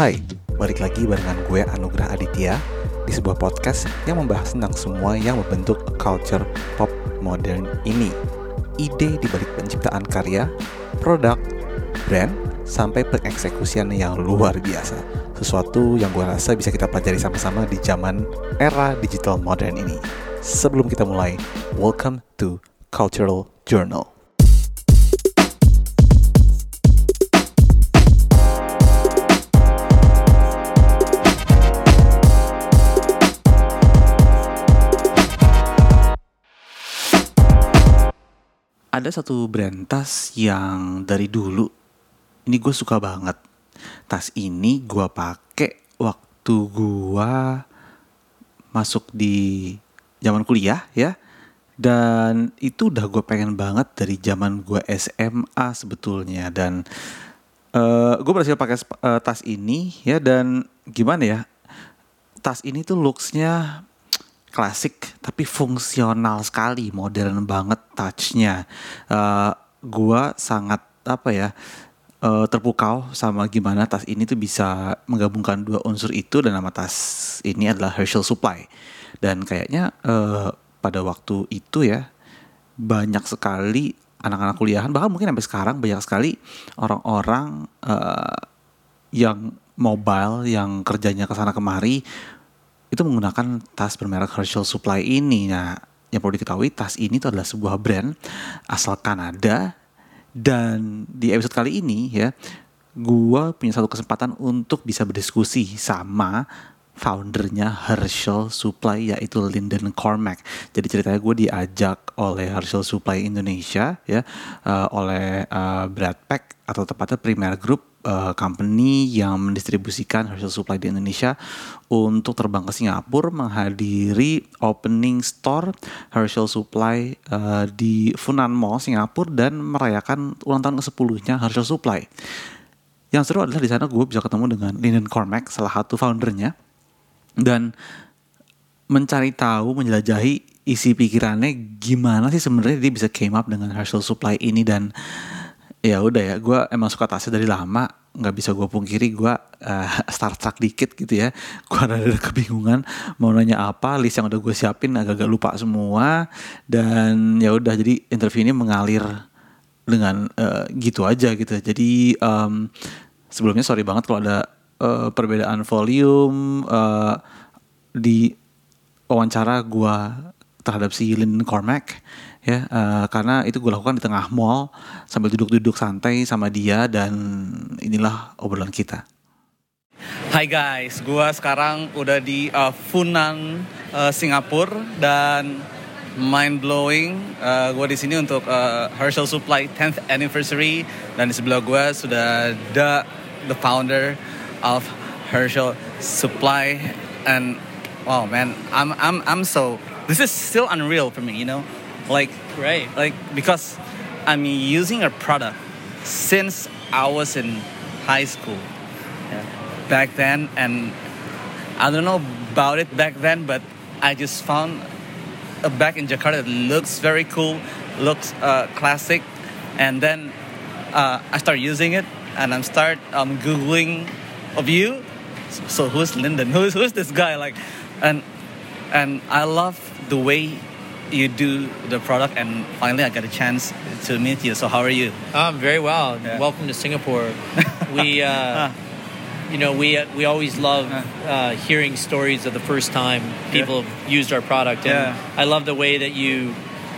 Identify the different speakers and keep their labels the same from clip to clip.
Speaker 1: Hai, balik lagi barengan gue Anugrah Aditya di sebuah podcast yang membahas tentang semua yang membentuk culture pop modern ini. Ide di balik penciptaan karya, produk, brand, sampai pengeksekusian yang luar biasa. Sesuatu yang gue rasa bisa kita pelajari sama-sama di zaman era digital modern ini. Sebelum kita mulai, welcome to Cultural Journal. Ada satu brand tas yang dari dulu ini gue suka banget. Tas ini gue pakai waktu gue masuk di zaman kuliah ya. Dan itu udah gue pengen banget dari zaman gue SMA sebetulnya dan uh, gue berhasil pakai uh, tas ini ya dan gimana ya tas ini tuh looksnya klasik tapi fungsional sekali, modern banget touchnya. Uh, gua sangat apa ya uh, terpukau sama gimana tas ini tuh bisa menggabungkan dua unsur itu dan nama tas ini adalah Herschel Supply. Dan kayaknya uh, pada waktu itu ya banyak sekali anak-anak kuliahan bahkan mungkin sampai sekarang banyak sekali orang-orang uh, yang mobile yang kerjanya ke sana kemari itu menggunakan tas bermerek Herschel Supply ini. Nah, yang perlu diketahui tas ini itu adalah sebuah brand asal Kanada dan di episode kali ini ya, gua punya satu kesempatan untuk bisa berdiskusi sama foundernya Herschel Supply yaitu Lyndon Cormack. Jadi ceritanya gue diajak oleh Herschel Supply Indonesia ya, uh, oleh uh, Brad Peck atau tepatnya Premier Group uh, company yang mendistribusikan Herschel Supply di Indonesia untuk terbang ke Singapura menghadiri opening store Herschel Supply uh, di Funan Mall Singapura dan merayakan ulang tahun ke-10-nya Herschel Supply. Yang seru adalah di sana gue bisa ketemu dengan Lyndon Cormack, salah satu foundernya, dan mencari tahu, menjelajahi isi pikirannya gimana sih sebenarnya dia bisa came up dengan Herschel Supply ini. Dan ya udah ya gue emang suka tasnya dari lama nggak bisa gue pungkiri gue uh, start track dikit gitu ya. Gue ada, ada kebingungan mau nanya apa list yang udah gue siapin agak-agak lupa semua. Dan ya udah jadi interview ini mengalir dengan uh, gitu aja gitu jadi um, sebelumnya sorry banget kalau ada uh, perbedaan volume uh, di wawancara gue terhadap si Lynn Cormack ya uh, karena itu gue lakukan di tengah mall sambil duduk-duduk santai sama dia dan inilah obrolan kita.
Speaker 2: Hai guys, gue sekarang udah di uh, Funan, uh, Singapura dan mind blowing. Uh, gue di sini untuk uh, Herschel Supply 10th anniversary dan di sebelah gue sudah ada the founder of Herschel Supply and wow man, I'm I'm I'm so this is still unreal for me, you know. Like,
Speaker 3: right.
Speaker 2: Like, because I'm using a product since I was in high school. Yeah. Back then, and I don't know about it back then, but I just found a bag in Jakarta that looks very cool, looks uh, classic, and then uh, I start using it, and I'm start um, googling of you. So who's Lyndon? Who's who's this guy? Like, and and I love the way you do the product, and finally I got a chance to meet you. So how are you?
Speaker 3: I'm very well. Yeah. Welcome to Singapore. we, uh, you know, we uh, we always love uh, hearing stories of the first time people yeah. used our product, and yeah. I love the way that you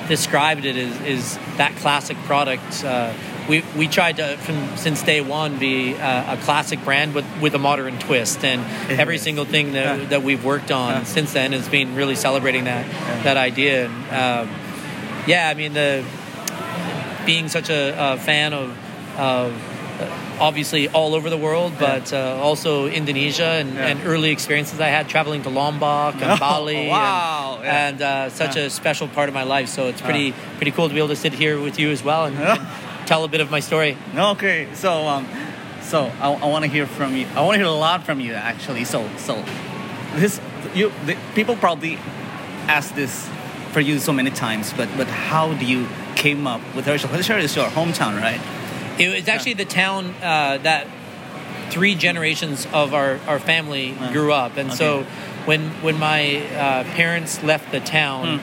Speaker 3: described it is, is that classic product uh, we, we tried to from since day one be uh, a classic brand with, with a modern twist and every single thing that, yeah. that we've worked on yeah. since then has been really celebrating that yeah. that idea and um, yeah I mean the being such a, a fan of, of obviously all over the world, but uh, also Indonesia and, yeah. and, early experiences I had traveling to Lombok and oh, Bali.
Speaker 2: Wow!
Speaker 3: And, yeah. and uh, such yeah. a special part of my life. So it's pretty pretty cool to be able to sit here with you as well and, and tell a bit of my story.
Speaker 2: Okay, so um, so I, I want to hear from you. I want to hear a lot from you actually. So so this you the, people probably ask this for you so many times, but but how do you came up with Herschel? Herschel is your hometown, right?
Speaker 3: It was actually the town uh, that three generations of our, our family grew up, and so when when my uh, parents left the town,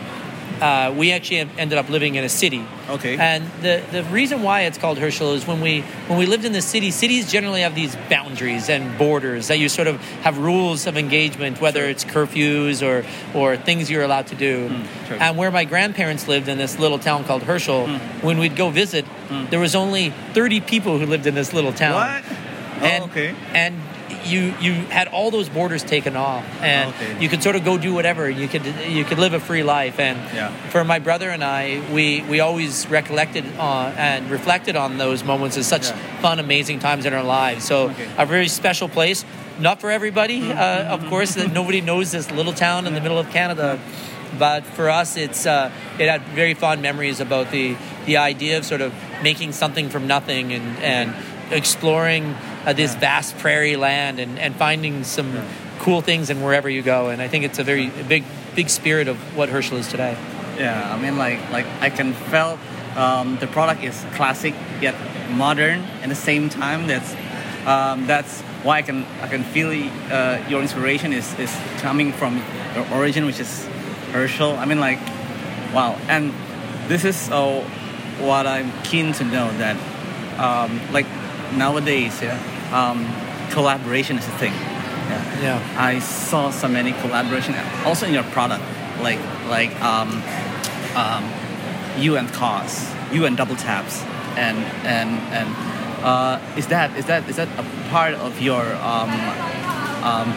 Speaker 3: uh, we actually ended up living in a city.
Speaker 2: Okay.
Speaker 3: And the the reason why it's called Herschel is when we when we lived in the city, cities generally have these boundaries and borders that you sort of have rules of engagement, whether it's curfews or or things you're allowed to do.
Speaker 2: Hmm, sure.
Speaker 3: And where my grandparents lived in this little town called Herschel, hmm. when we'd go visit, hmm. there was only 30 people who lived in this little town.
Speaker 2: What? Oh,
Speaker 3: And,
Speaker 2: okay.
Speaker 3: And you you had all those borders taken off, and
Speaker 2: Okay.
Speaker 3: you could sort of go do whatever. You could you could live a free life. And
Speaker 2: Yeah.
Speaker 3: for my brother and I, we we always recollected on and reflected on those moments as such
Speaker 2: Yeah.
Speaker 3: fun, amazing times in our lives. So
Speaker 2: Okay.
Speaker 3: a very special place. Not for everybody,
Speaker 2: Mm-hmm.
Speaker 3: uh, of course. That nobody knows this little town in the middle of Canada. But for us, it's uh, it had very fond memories about the the idea of sort of making something from nothing and and exploring uh, this vast prairie land and, and finding some cool things in wherever you go. And I think it's a very big big spirit of what Herschel is today.
Speaker 2: Yeah, I mean, like, like I can felt um, the product is classic yet modern at the same time. That's um, that's why I can I can feel uh, your inspiration is is coming from your origin, which is Herschel. I mean, like, wow, and this is uh, what I'm keen to know that um, like nowadays, yeah, um, collaboration is a thing. Yeah.
Speaker 3: Yeah.
Speaker 2: I saw so many collaboration also in your product, like like um, um, you and KAWS, you and Double Taps, and and and uh, is that is that is that a part of your um, um,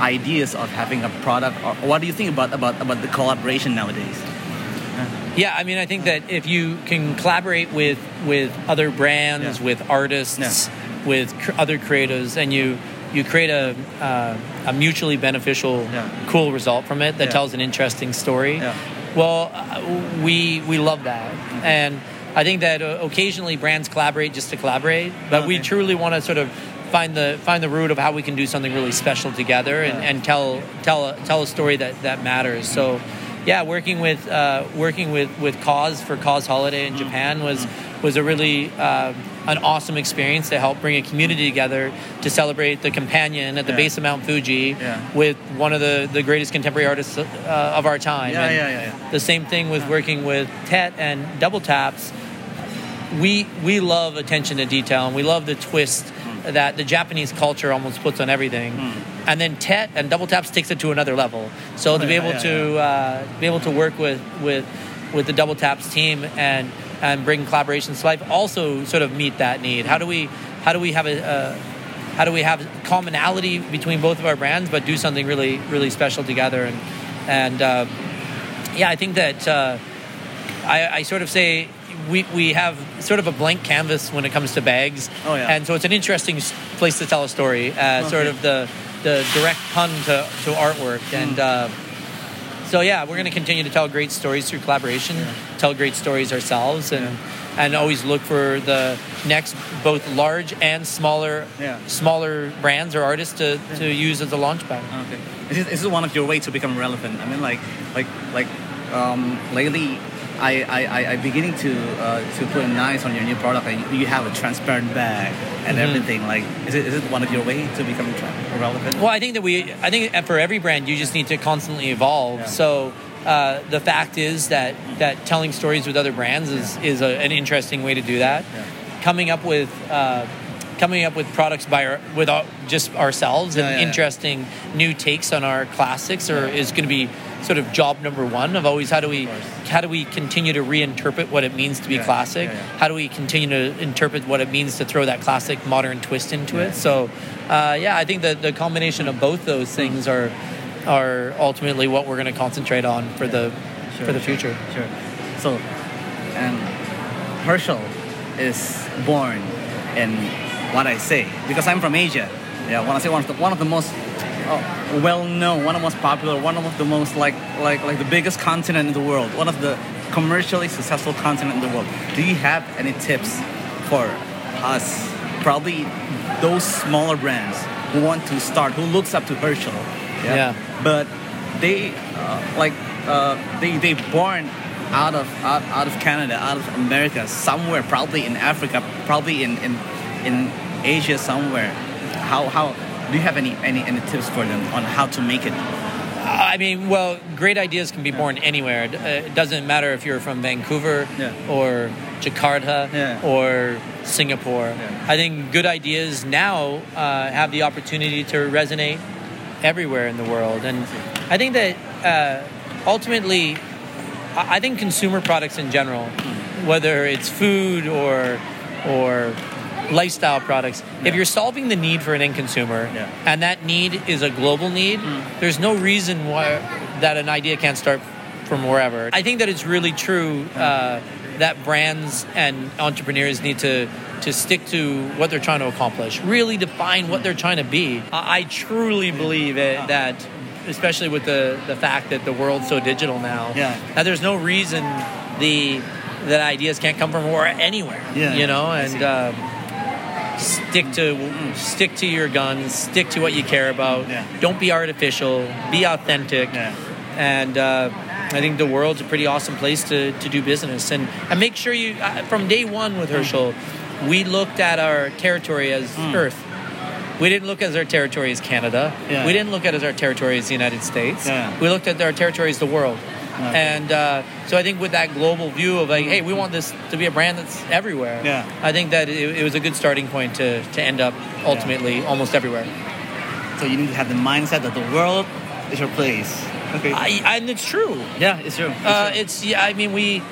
Speaker 2: ideas of having a product, or what do you think about about about the collaboration nowadays?
Speaker 3: Yeah, I mean, I think that if you can collaborate with with other brands,
Speaker 2: Yeah.
Speaker 3: with artists, with cr- other creatives, and you you create a uh, a mutually beneficial,
Speaker 2: Yeah.
Speaker 3: cool result from it that
Speaker 2: Yeah.
Speaker 3: tells an interesting story.
Speaker 2: Yeah.
Speaker 3: Well, uh, we we love that, and I think that uh, occasionally brands collaborate just to collaborate, but we truly want to sort of find the find the root of how we can do something really special together and,
Speaker 2: Yeah.
Speaker 3: and tell tell a, tell a story that that matters. So, yeah, working with uh, working with with KAWS for KAWS Holiday
Speaker 2: Mm-hmm.
Speaker 3: in Japan was was a really uh, an awesome experience to help bring a community together to celebrate the companion at the
Speaker 2: Yeah.
Speaker 3: base of Mount Fuji
Speaker 2: Yeah.
Speaker 3: with one of the, the greatest contemporary artists uh, of our time.
Speaker 2: Yeah, yeah, yeah, yeah.
Speaker 3: The same thing with working with Tet and Double Taps. We we love attention to detail and we love the twist. That the Japanese culture almost puts on everything. And then Tet and Double Taps takes it to another level. So to be
Speaker 2: yeah,
Speaker 3: able
Speaker 2: yeah,
Speaker 3: to Uh, be able to work with with with the Double Taps team and and bring collaborations to life also sort of meet that need. How do we how do we have a, a how do we have commonality between both of our brands but do something really really special together and and uh, yeah I think that uh, I, I sort of say we, we have sort of a blank canvas when it comes to bags
Speaker 2: Oh, yeah.
Speaker 3: and so it's an interesting place to tell a story uh, sort of the the direct pun to, to artwork
Speaker 2: Mm.
Speaker 3: and uh, so yeah we're going to continue to tell great stories through collaboration tell great stories ourselves and and always look for the next both large and smaller
Speaker 2: Yeah.
Speaker 3: smaller brands or artists to, to use as a launch pad
Speaker 2: Okay. This is, this is one of your ways to become relevant. I mean, like, like, like, um, lately, I, I, I, beginning to, uh, to put a nice on your new product. and you have a transparent bag and
Speaker 3: Mhm.
Speaker 2: everything. Like, is it, is it one of your way to become tra- relevant?
Speaker 3: Well, I think that we, I think for every brand, you just need to constantly evolve.
Speaker 2: Yeah.
Speaker 3: So uh, the fact is that that telling stories with other brands is is a, an interesting way to do that.
Speaker 2: Yeah.
Speaker 3: Coming up with. Uh, Coming up with products by our, with our, just ourselves and
Speaker 2: Yeah, yeah, yeah.
Speaker 3: interesting new takes on our classics, or is going to be sort of job number one of always how do we how do we continue to reinterpret what it means to be
Speaker 2: Yeah,
Speaker 3: classic?
Speaker 2: yeah, yeah.
Speaker 3: How do we continue to interpret what it means to throw that classic modern twist into it? So, uh, yeah, I think that the combination of both those things are are ultimately what we're going to concentrate on for the for the future.
Speaker 2: Sure. So, and Herschel is born in what I say because I'm from Asia. Yeah, when I say one of the one of the most uh, well-known, one of the most popular, one of the most like like like the biggest continent in the world, one of the commercially successful continent in the world. Do you have any tips for us? Probably those smaller brands who want to start, who looks up to Herschel.
Speaker 3: Yeah.
Speaker 2: But they uh, like uh, they they born out of out, out of Canada, out of America, somewhere, probably in Africa, probably in in in Asia somewhere. how how do you have any any any tips for them on how to make it?
Speaker 3: I mean, well, great ideas can be born anywhere. It, uh, doesn't matter if you're from Vancouver
Speaker 2: Yeah.
Speaker 3: or Jakarta
Speaker 2: Yeah.
Speaker 3: or Singapore.
Speaker 2: Yeah.
Speaker 3: I think good ideas now uh, have the opportunity to resonate everywhere in the world, and I think that uh, ultimately, I I think consumer products in general, whether it's food or or lifestyle products, if you're solving the need for an end consumer,
Speaker 2: Yeah.
Speaker 3: and that need is a global need, there's no reason why that an idea can't start from wherever. I think that it's really true uh, that brands and entrepreneurs need to to stick to what they're trying to accomplish, really define what they're trying to be. I, I truly believe it, that, especially with the the fact that the world's so digital now,
Speaker 2: Yeah.
Speaker 3: that there's no reason the that ideas can't come from anywhere.
Speaker 2: Yeah.
Speaker 3: you know, and. Um, stick to stick to your guns stick to what you care about.
Speaker 2: Yeah.
Speaker 3: don't be artificial be authentic.
Speaker 2: Yeah.
Speaker 3: and uh, I think the world's a pretty awesome place to, to do business. And, and make sure you uh, from day one with Herschel we looked at our territory as Earth. We didn't look at our territory as Canada.
Speaker 2: Yeah.
Speaker 3: we didn't look at it as our territory as the United States. We looked at our territory as the world and uh, so I think with that global view of like hey we want this to be a brand that's everywhere
Speaker 2: Yeah.
Speaker 3: I think that it, it was a good starting point to, to end up ultimately almost everywhere
Speaker 2: So you need to have the mindset that the world is your place. Okay.
Speaker 3: I, and it's true
Speaker 2: yeah, it's true. It's
Speaker 3: Uh,
Speaker 2: true.
Speaker 3: it's yeah. I mean, we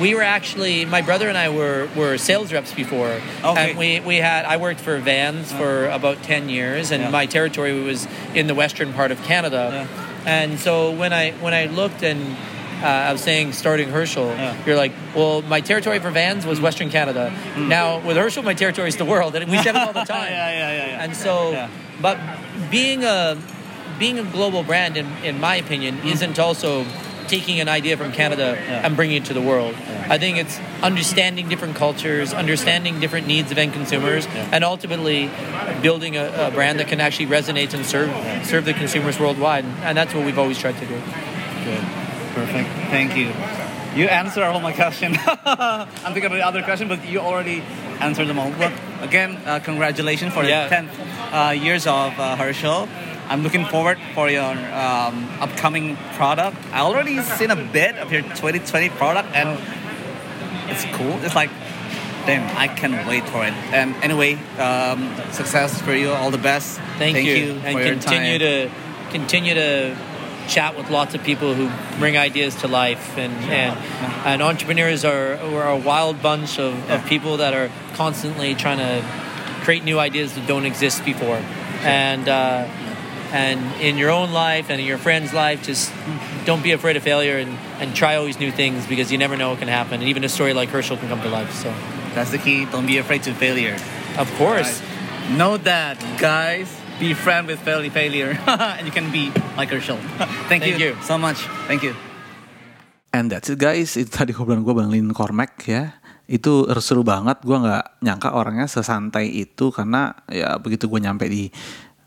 Speaker 3: we were actually my brother and I were were sales reps before,
Speaker 2: Okay.
Speaker 3: and we we had I worked for Vans for about ten years, and
Speaker 2: Yeah.
Speaker 3: my territory was in the western part of Canada, and so when I when I looked and. Uh, I was saying, starting Herschel,
Speaker 2: Yeah.
Speaker 3: you're like, well, my territory for Vans was mm. Western Canada. Mm. Now with Herschel, my territory is the world, and we said it all the time.
Speaker 2: yeah, yeah, yeah, yeah.
Speaker 3: And so,
Speaker 2: Yeah.
Speaker 3: but being a being a global brand, in, in my opinion, mm. isn't also taking an idea from Canada.
Speaker 2: Yeah.
Speaker 3: and bringing it to the world. I think it's understanding different cultures, understanding different needs of end consumers, and ultimately building a, a brand that can actually resonate and serve serve the consumers worldwide. And that's what we've always tried to do.
Speaker 2: Good. Perfect. Thank you. You answered all my question. I'm thinking of the other question, but you already answered them all. But again, uh, congratulations for
Speaker 3: Yeah.
Speaker 2: the 10 uh, years of uh, Herschel. I'm looking forward for your um, upcoming product. I already seen a bit of your 2020 product, and it's cool. It's like, damn, I can't wait for it. And anyway, um, success for you. All the best.
Speaker 3: Thank, you,
Speaker 2: for
Speaker 3: and
Speaker 2: your
Speaker 3: continue
Speaker 2: time.
Speaker 3: to continue to chat with lots of people who bring ideas to life and and, and entrepreneurs are are a wild bunch of, of people that are constantly trying to create new ideas that don't exist before and uh, and in your own life and in your friend's life just don't be afraid of failure and, and try always new things because you never know what can happen and even a story like Herschel can come to life so
Speaker 2: That's the key. Don't be afraid to failure.
Speaker 3: of course
Speaker 2: Right. Know that, guys. Be friend with failure, failure, and you can be like Herschel. Thank,
Speaker 3: Thank
Speaker 2: you,
Speaker 3: you.
Speaker 2: so much. Thank you.
Speaker 1: And that's it guys, itu tadi obrolan gue Bang Lin Cormack ya. Itu seru banget, gue nggak nyangka orangnya sesantai itu karena ya begitu gue nyampe di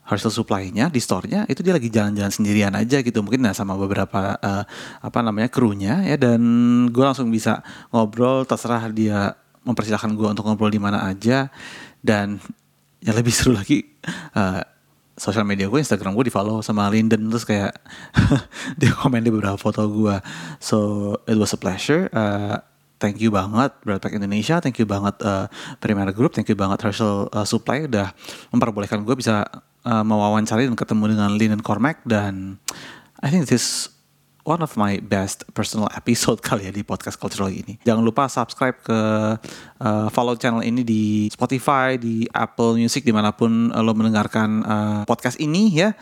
Speaker 1: Herschel Supply-nya, di store-nya, itu dia lagi jalan-jalan sendirian aja gitu. Mungkin nah, sama beberapa eh, apa namanya krunya ya dan gue langsung bisa ngobrol terserah dia mempersilahkan gue untuk ngobrol di mana aja dan yang lebih seru lagi eh, sosial media gue Instagram gue di follow sama Linden terus kayak dia komen di beberapa foto gue so it was a pleasure Uh, thank you banget Broadpack Indonesia thank you banget uh, Primera Group thank you banget Herschel uh, Supply udah memperbolehkan gue bisa uh, mewawancari dan ketemu dengan Linden Cormac dan I think this is one of my best personal episode kali ya di podcast cultural ini. Jangan lupa subscribe ke uh, follow channel ini di Spotify, di Apple Music di mana pun uh, lo mendengarkan uh, podcast ini ya.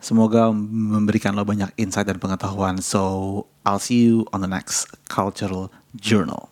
Speaker 1: Semoga memberikan lo banyak insight dan pengetahuan. So I'll see you on the next cultural journal.